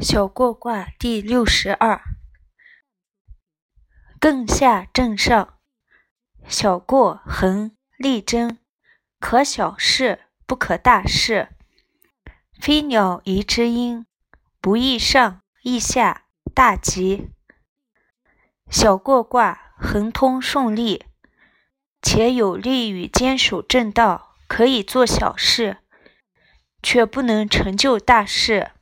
小过卦第六十二，艮下震上，小过恒力争，可小事，不可大事。飞鸟宜之音，不易上，易下，大吉。小过卦恒通顺利，且有利于坚守正道，可以做小事，却不能成就大事。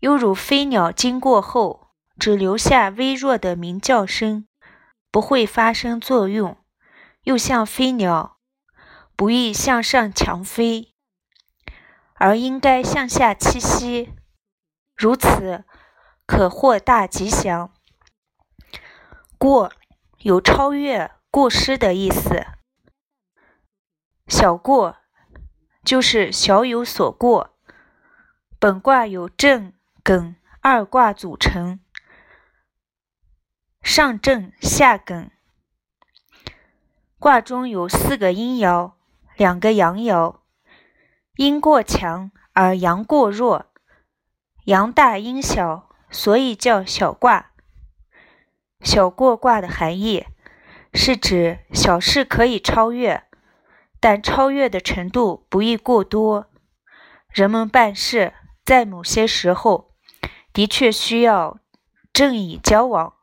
犹如飞鸟经过后，只留下微弱的鸣叫声，不会发生作用；又像飞鸟，不易向上强飞，而应该向下栖息。如此，可获大吉祥。过有超越、过失的意思。小过就是小有所过。本卦有正。艮二卦组成，上正下艮。卦中有四个阴爻，两个阳爻，阴过强而阳过弱，阳大阴小，所以叫小卦。小过卦的含义是指小事可以超越，但超越的程度不宜过多。人们办事在某些时候。的确需要正以交往，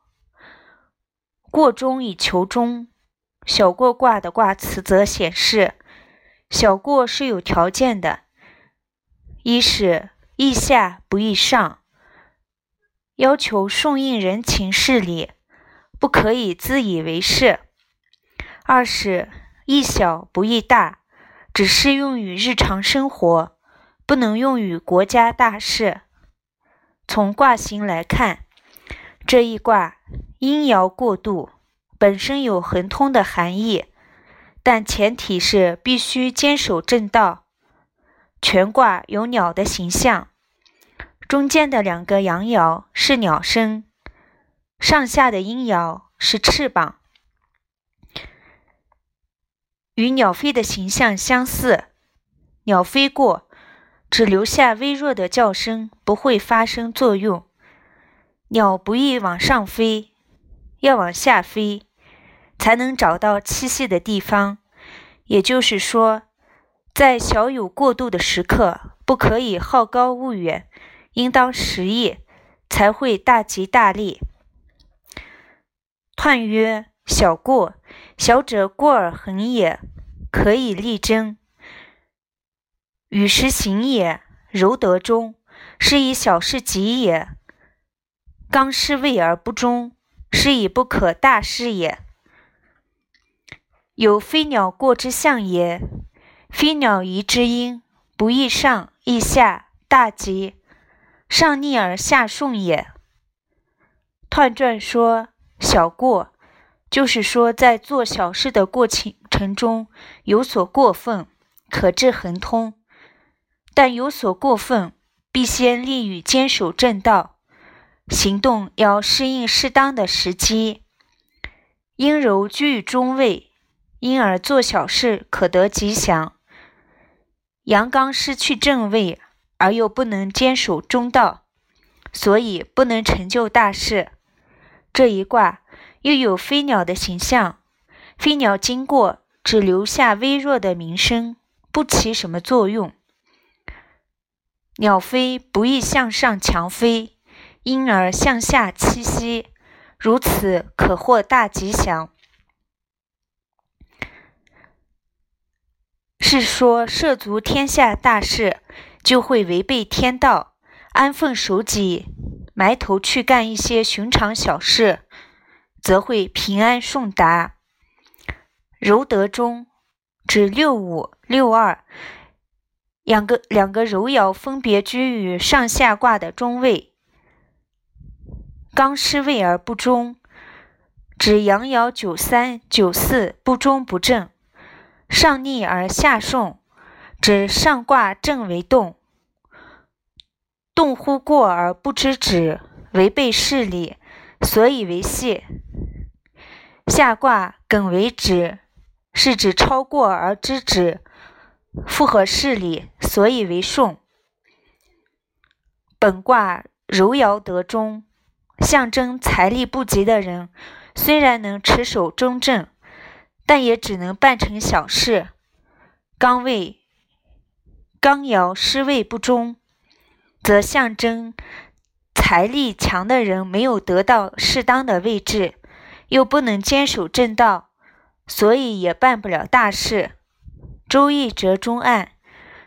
过中以求中。小过卦的卦辞则显示，小过是有条件的：一是易下不易上，要求顺应人情事理，不可以自以为是；二是易小不易大，只适用于日常生活，不能用于国家大事。从卦形来看，这一卦阴爻过渡，本身有恒通的含义，但前提是必须坚守正道。全卦有鸟的形象，中间的两个阳爻是鸟身，上下的阴爻是翅膀，与鸟飞的形象相似。鸟飞过。只留下微弱的叫声，不会发生作用。鸟不易往上飞，要往下飞，才能找到栖息的地方。也就是说，在小有过度的时刻，不可以好高骛远，应当实意，才会大吉大利。彖曰：小过，小者过而恒也，可以力争。与时行也，柔德中，是以小事吉也；刚失位而不忠，是以不可大事也。有飞鸟过之象也，飞鸟宜之音，不亦上，亦下，大吉，上逆而下顺也。彖传说小过，就是说在做小事的过程中有所过分，可致恒通。但有所过分，必先立于坚守正道，行动要适应适当的时机。阴柔居于中位，因而做小事可得吉祥。阳刚失去正位，而又不能坚守中道，所以不能成就大事。这一卦又有飞鸟的形象，飞鸟经过只留下微弱的鸣声，不起什么作用。鸟飞不易向上强飞，因而向下栖息，如此可获大吉祥。是说涉足天下大事，就会违背天道，安分守己，埋头去干一些寻常小事，则会平安顺达。柔德中，指六五六二。两个两个柔爻分别居于上下卦的中位，刚失位而不中，指阳爻九三九四不中不正；上逆而下顺，指上卦正为动，动乎过而不知止，违背事理，所以为泄；下卦艮为止，是指超过而知止。复合事理，所以为顺。本卦柔爻得中，象征财力不及的人，虽然能持守中正，但也只能办成小事。刚位刚爻失位不中，则象征财力强的人没有得到适当的位置，又不能坚守正道，所以也办不了大事。周易折中案，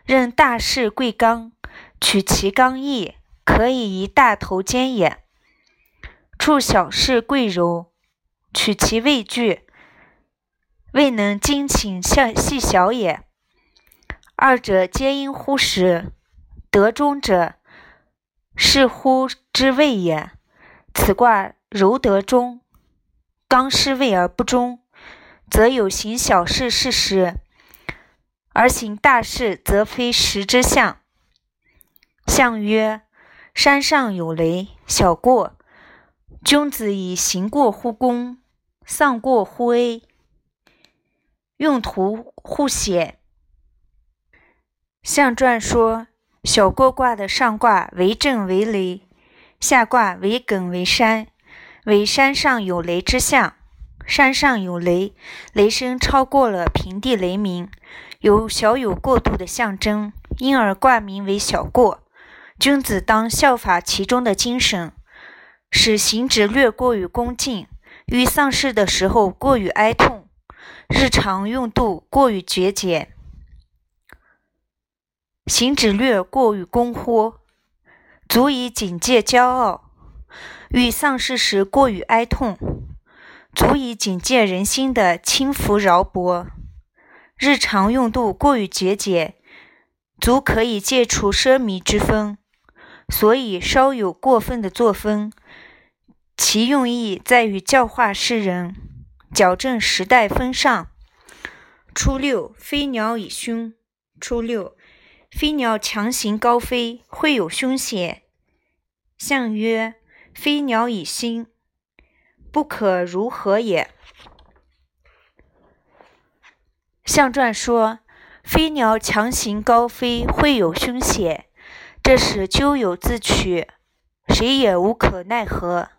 任大事贵刚，取其刚毅。可以以大头兼也，处小事贵柔，取其畏惧，未能精请细细小也。二者皆因乎时，得中者是乎之谓也。此卦柔得中，刚失位而不中，则有行小事事时，而行大事则非时之象。象曰。山上有雷，小过。君子以行过乎公，丧过乎危，用途乎险。象传说：小过卦的上卦为震为雷，下卦为艮为山，为山上有雷之象。山上有雷，雷声超过了平地雷鸣，有小有过度的象征，因而卦名为小过。君子当效法其中的精神，使行止略过于恭敬，遇丧事的时候过于哀痛，日常用度过于节俭。行止略过于恭豁，足以警戒骄傲；遇丧事时过于哀痛，足以警戒人心的轻浮饶薄。日常用度过于节俭，足可以戒除奢靡之风。所以稍有过分的作风，其用意在于教化世人，矫正时代风尚。初六，飞鸟以凶。初六，飞鸟强行高飞，会有凶险。象曰：飞鸟以兴，不可如何也。象传说，飞鸟强行高飞，会有凶险。这是咎由自取，谁也无可奈何。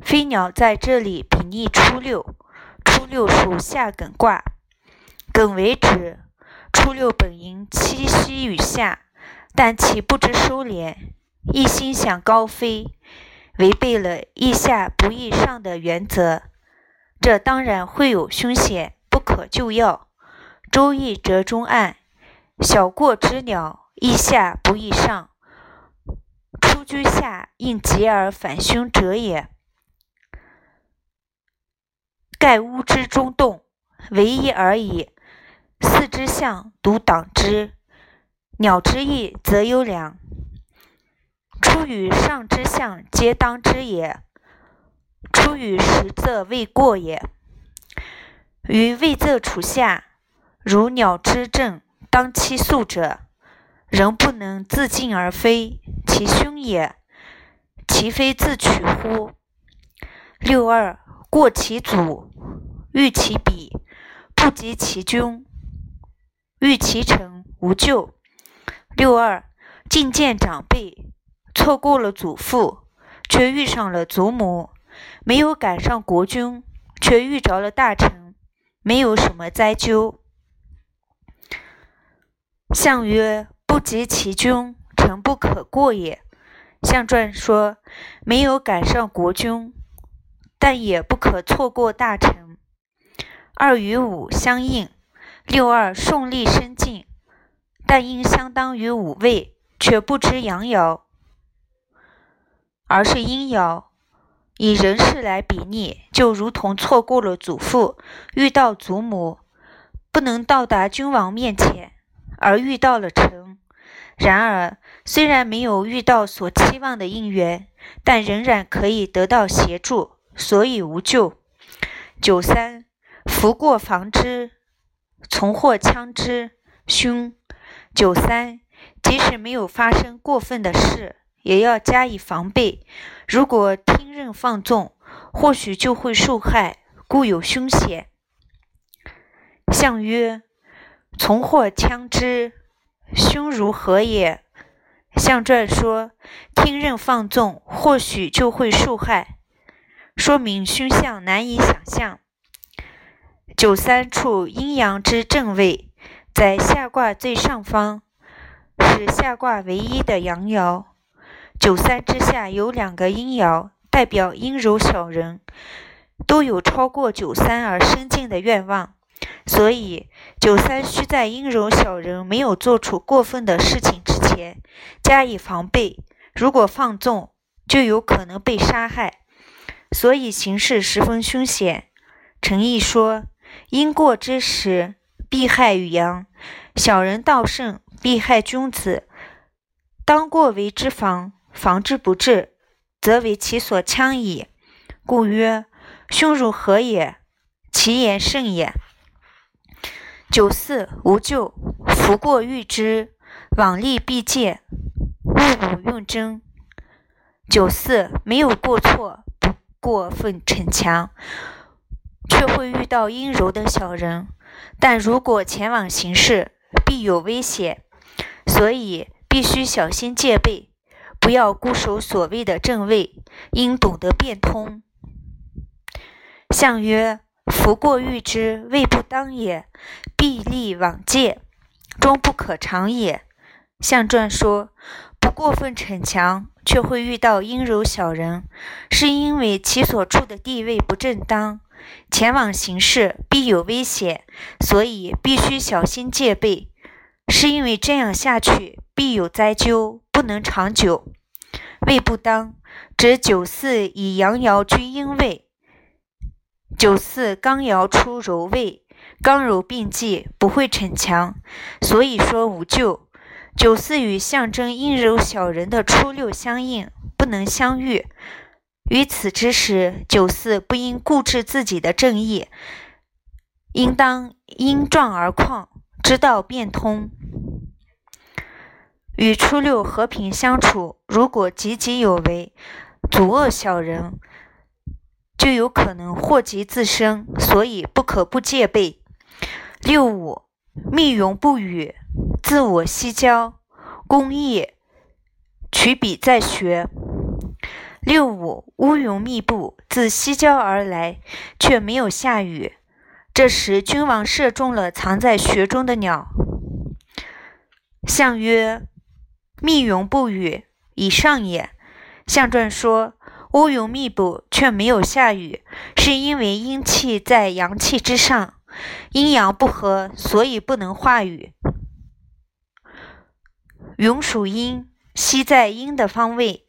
飞鸟在这里比拟初六，初六属下艮卦，艮为止。初六本应栖息于下，但其不知收敛，一心想高飞，违背了易下不易上的原则，这当然会有凶险，不可救药。周易折中案。小过之鸟，易下不易上，出居下应急而反凶者也。盖屋之中动，为一而已。四之象独挡之，鸟之翼则优良。出与上之象皆当之也，出与实则未过也。于未则处下，如鸟之正。当其速者，仍不能自进而飞，其凶也。其非自取乎？六二过其祖，欲其彼，不及其君，欲其臣，无咎。六二觐见长辈，错过了祖父，却遇上了祖母；没有赶上国君，却遇着了大臣，没有什么灾咎。象曰：不及其君，臣不可过也。象传说没有赶上国君，但也不可错过大臣。二与五相应，六二顺利升进，但因相当于五位，却不知阳爻，而是阴爻。以人事来比拟，就如同错过了祖父，遇到祖母，不能到达君王面前。而遇到了臣，然而虽然没有遇到所期望的应援，但仍然可以得到协助，所以无咎。九三，福过防之，从获枪之，凶。九三，即使没有发生过分的事，也要加以防备。如果听任放纵，或许就会受害，故有凶险。相曰。从获枪之，凶如何也？象传说：听任放纵，或许就会受害，说明凶相难以想象。九三处阴阳之正位，在下卦最上方，是下卦唯一的阳爻。九三之下有两个阴爻，代表阴柔小人，都有超过九三而深进的愿望。所以，九三需在阴柔小人没有做出过分的事情之前加以防备。如果放纵，就有可能被杀害。所以形势十分凶险。陈毅说。因过之时，必害于阳；小人道胜，必害君子。当过为之防，防之不至，则为其所戕矣。故曰：凶如何也？其言甚也。九四无咎，福过欲之，往利必戒，勿五用真。九四没有过错，不过分逞强。却会遇到阴柔的小人，但如果前往行事，必有危险，所以必须小心戒备，不要固守所谓的正位，应懂得变通。相曰：福过欲之，位不当也；必立往戒，终不可长也。相传说，不过分逞强，却会遇到阴柔小人，是因为其所处的地位不正当。前往行事必有危险，所以必须小心戒备。是因为这样下去必有灾咎，不能长久。位不当，指九四以阳爻居阴位，九四刚爻出柔位，刚柔并济，不会逞强，所以说无咎。九四与象征阴柔小人的初六相应，不能相遇。于此之时，九四不应固执自己的正义，应当因状而旷，知道变通，与初六和平相处。如果积极有为，阻遏小人，就有可能祸及自身，所以不可不戒备。六五密容不语，自我西交，公益取笔在学。六五乌云密布，自西郊而来，却没有下雨。这时，君王射中了藏在穴中的鸟。相曰：密云不雨，以上也。相传说，乌云密布却没有下雨，是因为阴气在阳气之上，阴阳不和，所以不能化雨。云属阴，西在阴的方位。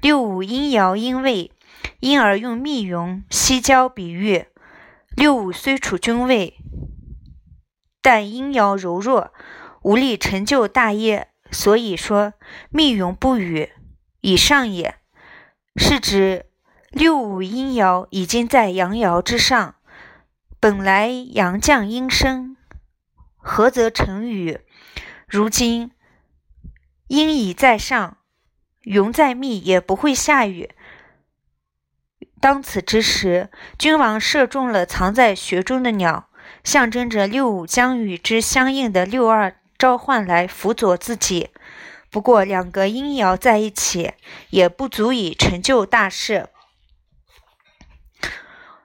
六五阴爻阴位，因而用密云、西郊比喻。六五虽处君位，但阴爻柔弱，无力成就大业，所以说密云不雨，以上也是指六五阴爻已经在阳爻之上，本来阳降阴升，何则成雨。如今阴已在上。云再密也不会下雨。当此之时，君王射中了藏在穴中的鸟，象征着六五将与之相应的六二召唤来辅佐自己。不过，两个阴爻在一起也不足以成就大事。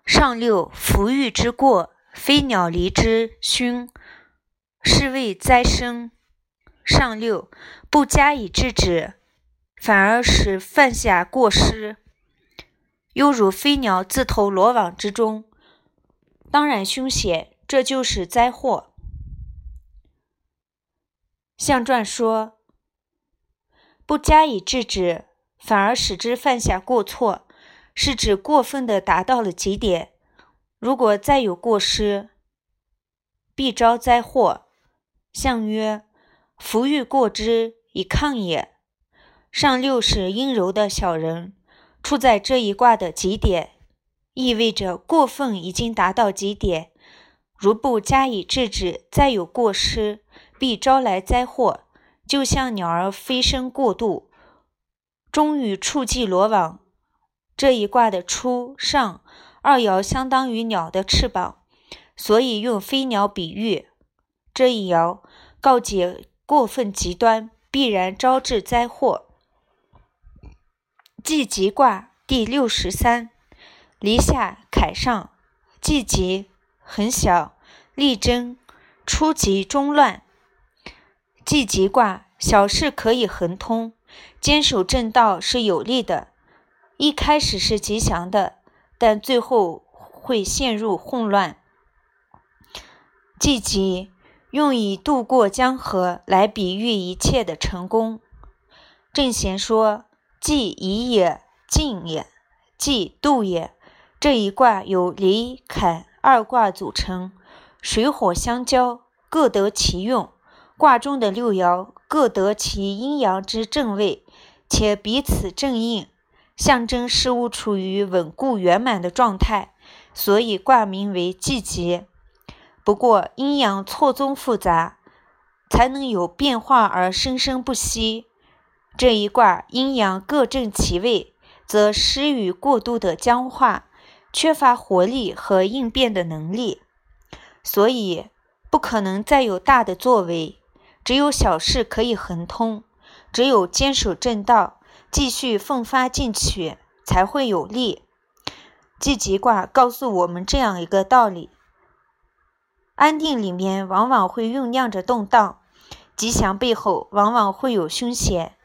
上六，福欲之过，飞鸟离之凶，是谓灾生。上六，不加以制止。反而使犯下过失，犹如飞鸟自投罗网之中，当然凶险，这就是灾祸。象传说，不加以制止，反而使之犯下过错，是指过分的达到了极点。如果再有过失，必招灾祸。象曰：福欲过之，以抗也。上六是阴柔的小人，处在这一卦的极点，意味着过分已经达到极点。如不加以制止，再有过失，必招来灾祸。就像鸟儿飞升过度，终于触及罗网。这一卦的初上二爻相当于鸟的翅膀，所以用飞鸟比喻。这一爻告解过分极端。必然招致灾祸。季吉卦第六十三，离下坎上，季吉很小，力争初吉中乱。季吉卦小事可以亨通，坚守正道是有利的。一开始是吉祥的，但最后会陷入混乱。季吉用以渡过江河来比喻一切的成功。正贤说。既移也，进也；既度也。这一卦由离、坎二卦组成，水火相交，各得其用。卦中的六爻各得其阴阳之正位，且彼此正应，象征事物处于稳固圆满的状态，所以卦名为季吉。不过阴阳错综复杂，才能有变化而生生不息。这一卦阴阳各正其位，则失于过度的僵化，缺乏活力和应变的能力，所以不可能再有大的作为。只有小事可以亨通，只有坚守正道，继续奋发进取，才会有利。季吉卦告诉我们这样一个道理：安定里面往往会酝酿着动荡，吉祥背后往往会有凶险。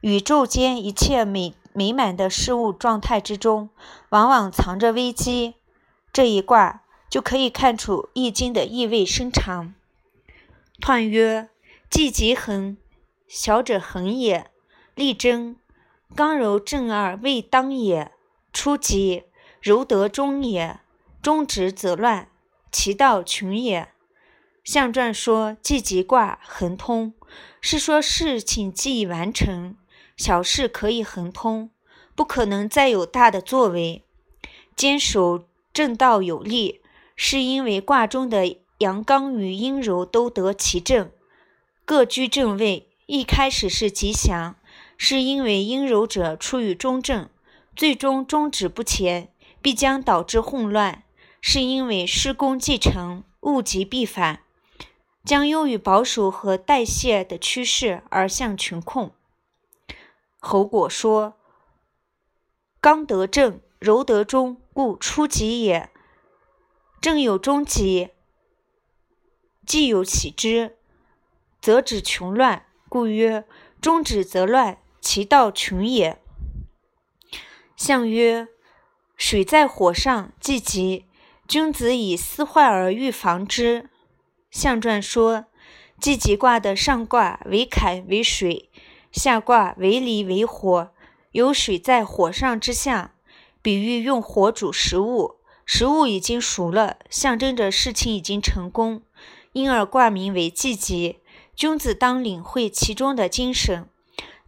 宇宙间一切美美满的事物状态之中，往往藏着危机。这一卦就可以看出《易经》的意味深长。彖曰：既吉恒，小者恒也；力争，刚柔正二未当也。初吉，柔得中也；中直则乱，其道穷也。象传说既吉卦恒通，是说事情既已完成。小事可以恒通，不可能再有大的作为。坚守正道有力，是因为卦中的阳刚与阴柔都得其正，各居正位。一开始是吉祥，是因为阴柔者处于中正，最终终止不前，必将导致混乱，是因为施工既成，物极必反，将优于保守和代谢的趋势而向群控。侯果说：“刚得正，柔得中，故初吉也。正有中吉，既有起之，则止穷乱，故曰：中止则乱，其道穷也。”象曰：“水在火上，既急。君子以思患而预防之。”象传说：“既吉卦的上卦为坎为水。”下卦为离为火，有水在火上之象，比喻用火煮食物，食物已经熟了，象征着事情已经成功，因而卦名为季吉。君子当领会其中的精神，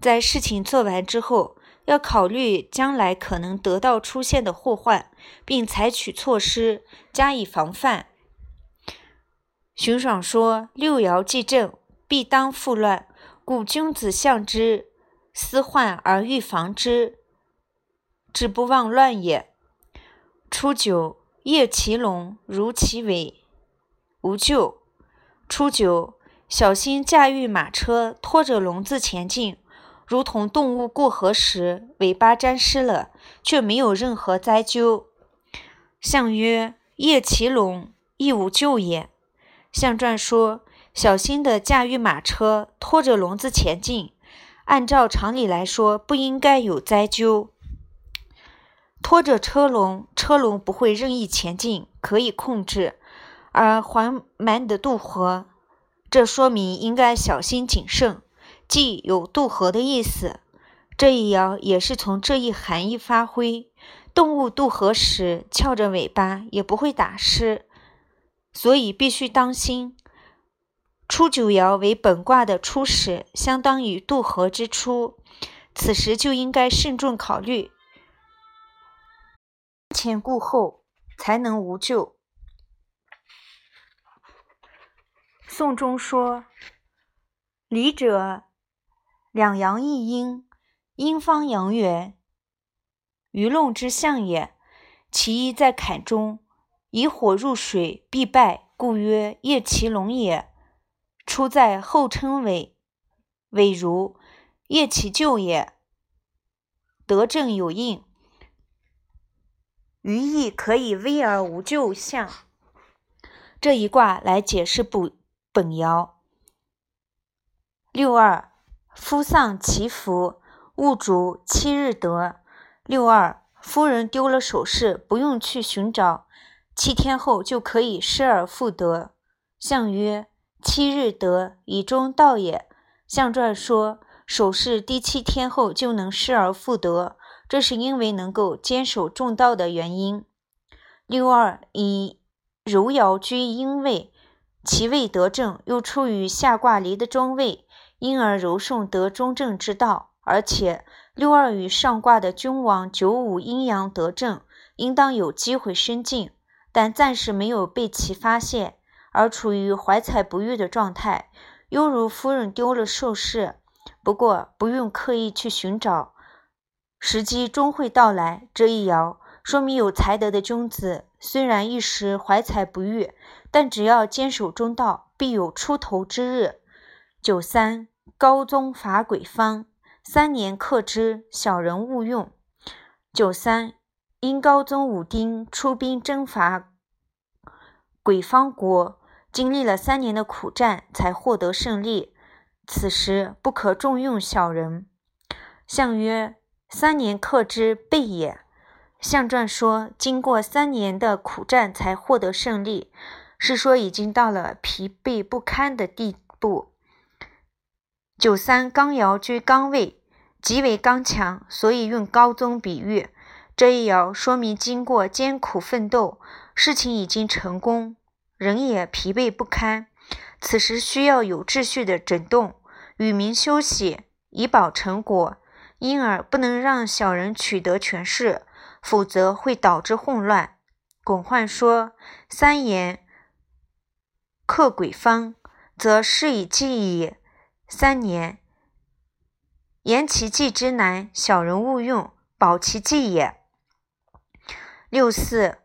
在事情做完之后，要考虑将来可能得到出现的祸患，并采取措施加以防范。荀爽说：“六爻既正，必当复乱。”故君子象之，思患而预防之，志不忘乱也。初九，夜其龙，如其尾，无咎。初九，小心驾驭马车，拖着笼子前进，如同动物过河时尾巴沾湿了，却没有任何灾咎。象曰：夜骑龙，亦无咎也。象传说。小心地驾驭马车，拖着笼子前进。按照常理来说，不应该有灾咎。拖着车笼，车笼不会任意前进，可以控制，而缓慢的渡河，这说明应该小心谨慎，既有渡河的意思。这一爻也是从这一含义发挥。动物渡河时翘着尾巴，也不会打湿，所以必须当心。初九爻为本卦的初始，相当于渡河之初，此时就应该慎重考虑，前顾后，才能无咎。宋中说：“离者，两阳一阴，阴方阳圆，鱼弄之象也。其一在坎中，以火入水，必败，故曰夜其龙也。”出在后称尾，为如夜其救也，得正有应，于亦可以危而无咎相。这一卦来解释不本爻。六二，夫丧其福，物主七日得。六二，夫人丢了首饰，不用去寻找，七天后就可以失而复得。象曰：七日得，以中道也。象传说首饰第七天后就能失而复得，这是因为能够坚守中道的原因。六二，以柔爻居阴位，其位得正，又处于下卦离的中位。因而柔顺得中正之道，而且六二与上卦的君王九五阴阳得正，应当有机会升进，但暂时没有被其发现，而处于怀才不遇的状态，犹如夫人丢了首饰。不过不用刻意去寻找，时机终会到来。这一爻说明有才德的君子，虽然一时怀才不遇，但只要坚守中道，必有出头之日。九三。高宗伐鬼方，三年克之，小人勿用。九三，因高宗武丁出兵征伐鬼方国，经历了三年的苦战，才获得胜利。此时不可重用小人。相曰：三年克之，备也。相传说，经过三年的苦战才获得胜利，是说已经到了疲惫不堪的地步。九三刚爻居刚位，极为刚强，所以用高宗比喻。这一爻说明，经过艰苦奋斗，事情已经成功，人也疲惫不堪。此时需要有秩序的整顿，与民休息，以保成果。因而不能让小人取得权势，否则会导致混乱。巩焕说：“三言克鬼方，则事以继矣。”三年，言其计之难，小人勿用，保其计也。六四，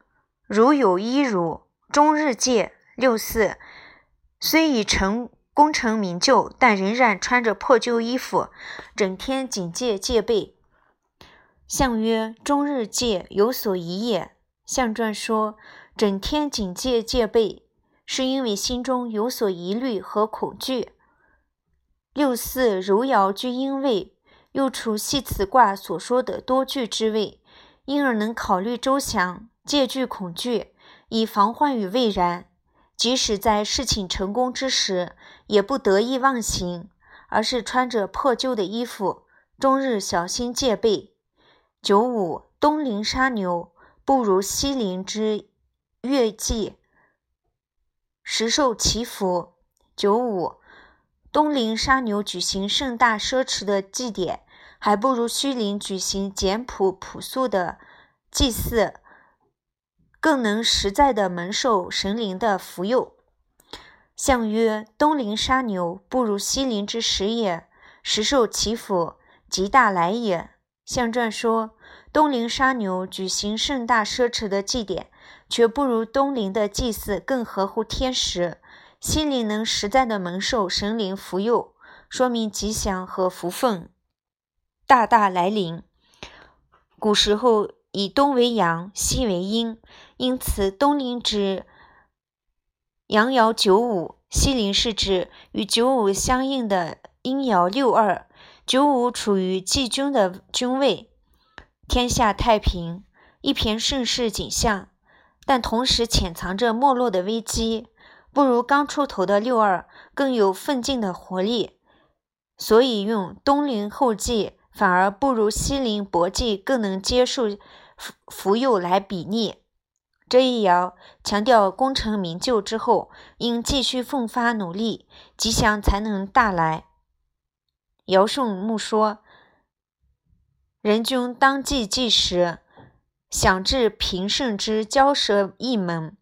如有一辱，终日戒。六四，虽已成功成名就，但仍然穿着破旧衣服，整天警戒戒备。相曰：终日戒，有所疑也。相传说，整天警戒戒备，是因为心中有所疑虑和恐惧。六四柔爻居阴位，又处系此卦所说的多惧之位，因而能考虑周详，戒惧恐惧，以防患于未然。即使在事情成功之时，也不得意忘形，而是穿着破旧的衣服，终日小心戒备。九五东临杀牛，不如西临之月季，时受其福。九五。东陵杀牛举行盛大奢侈的祭典，还不如西陵举行简朴朴素的祭祀更能实在的蒙受神灵的福佑。相曰：东陵杀牛，不如西陵之时也。时受其福，极大来也。相传说，东陵杀牛举行盛大奢侈的祭典，却不如东陵的祭祀更合乎天时。心灵能实在的蒙受神灵福佑，说明吉祥和福分大大来临。古时候以东为阳，西为阴，因此东临指阳爻九五，西陵是指与九五相应的阴爻六二。九五处于季君的君位，天下太平，一片盛世景象，但同时潜藏着没落的危机。不如刚出头的六二更有奋进的活力，所以用东临后继反而不如西临薄继更能接受福福佑来比拟。这一爻强调功成名就之后应继续奋发努力，吉祥才能大来。尧舜木说：“人君当继继时，想至平盛之交舌一门。”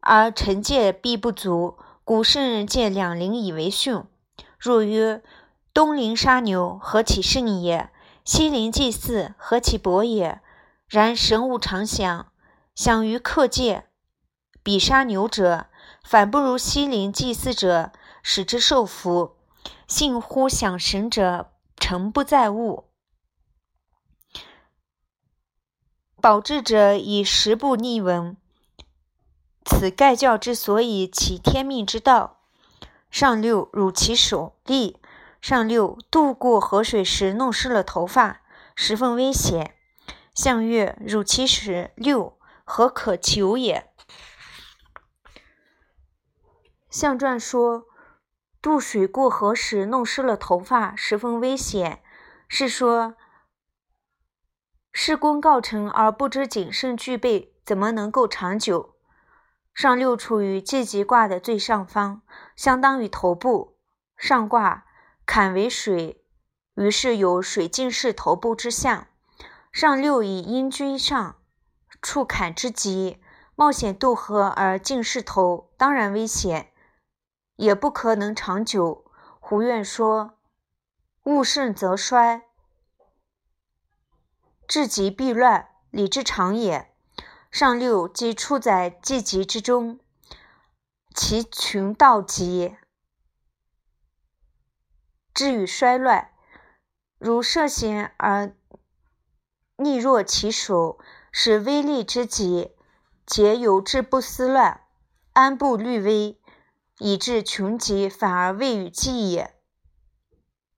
而臣戒必不足，古圣人戒两陵以为训。若曰东陵杀牛，何其盛也；西陵祭祀，何其薄也。然神无常想，想于克戒，彼杀牛者，反不如西陵祭祀者使之受福。信乎想神者，诚不在物。保智者以十部逆闻，此盖教之所以起天命之道。上六，汝其手立。上六，渡过河水时弄湿了头发，十分危险。相月，汝其时六，何可求也？相传说，渡水过河时弄湿了头发，十分危险，是说。事功告成而不知谨慎具备，怎么能够长久？上六处于季吉卦的最上方，相当于头部。上卦坎为水，于是有水进士头部之象。上六以阴居上，处坎之极，冒险渡河而进士头，当然危险，也不可能长久。胡愿说：“物盛则衰。”至极必乱，理之常也。上六即处在季极之中，其群道极，至于衰乱，如涉险而逆若其手，使威力之极，皆由之不思乱，安步虑危，以致穷极，反而未与计也。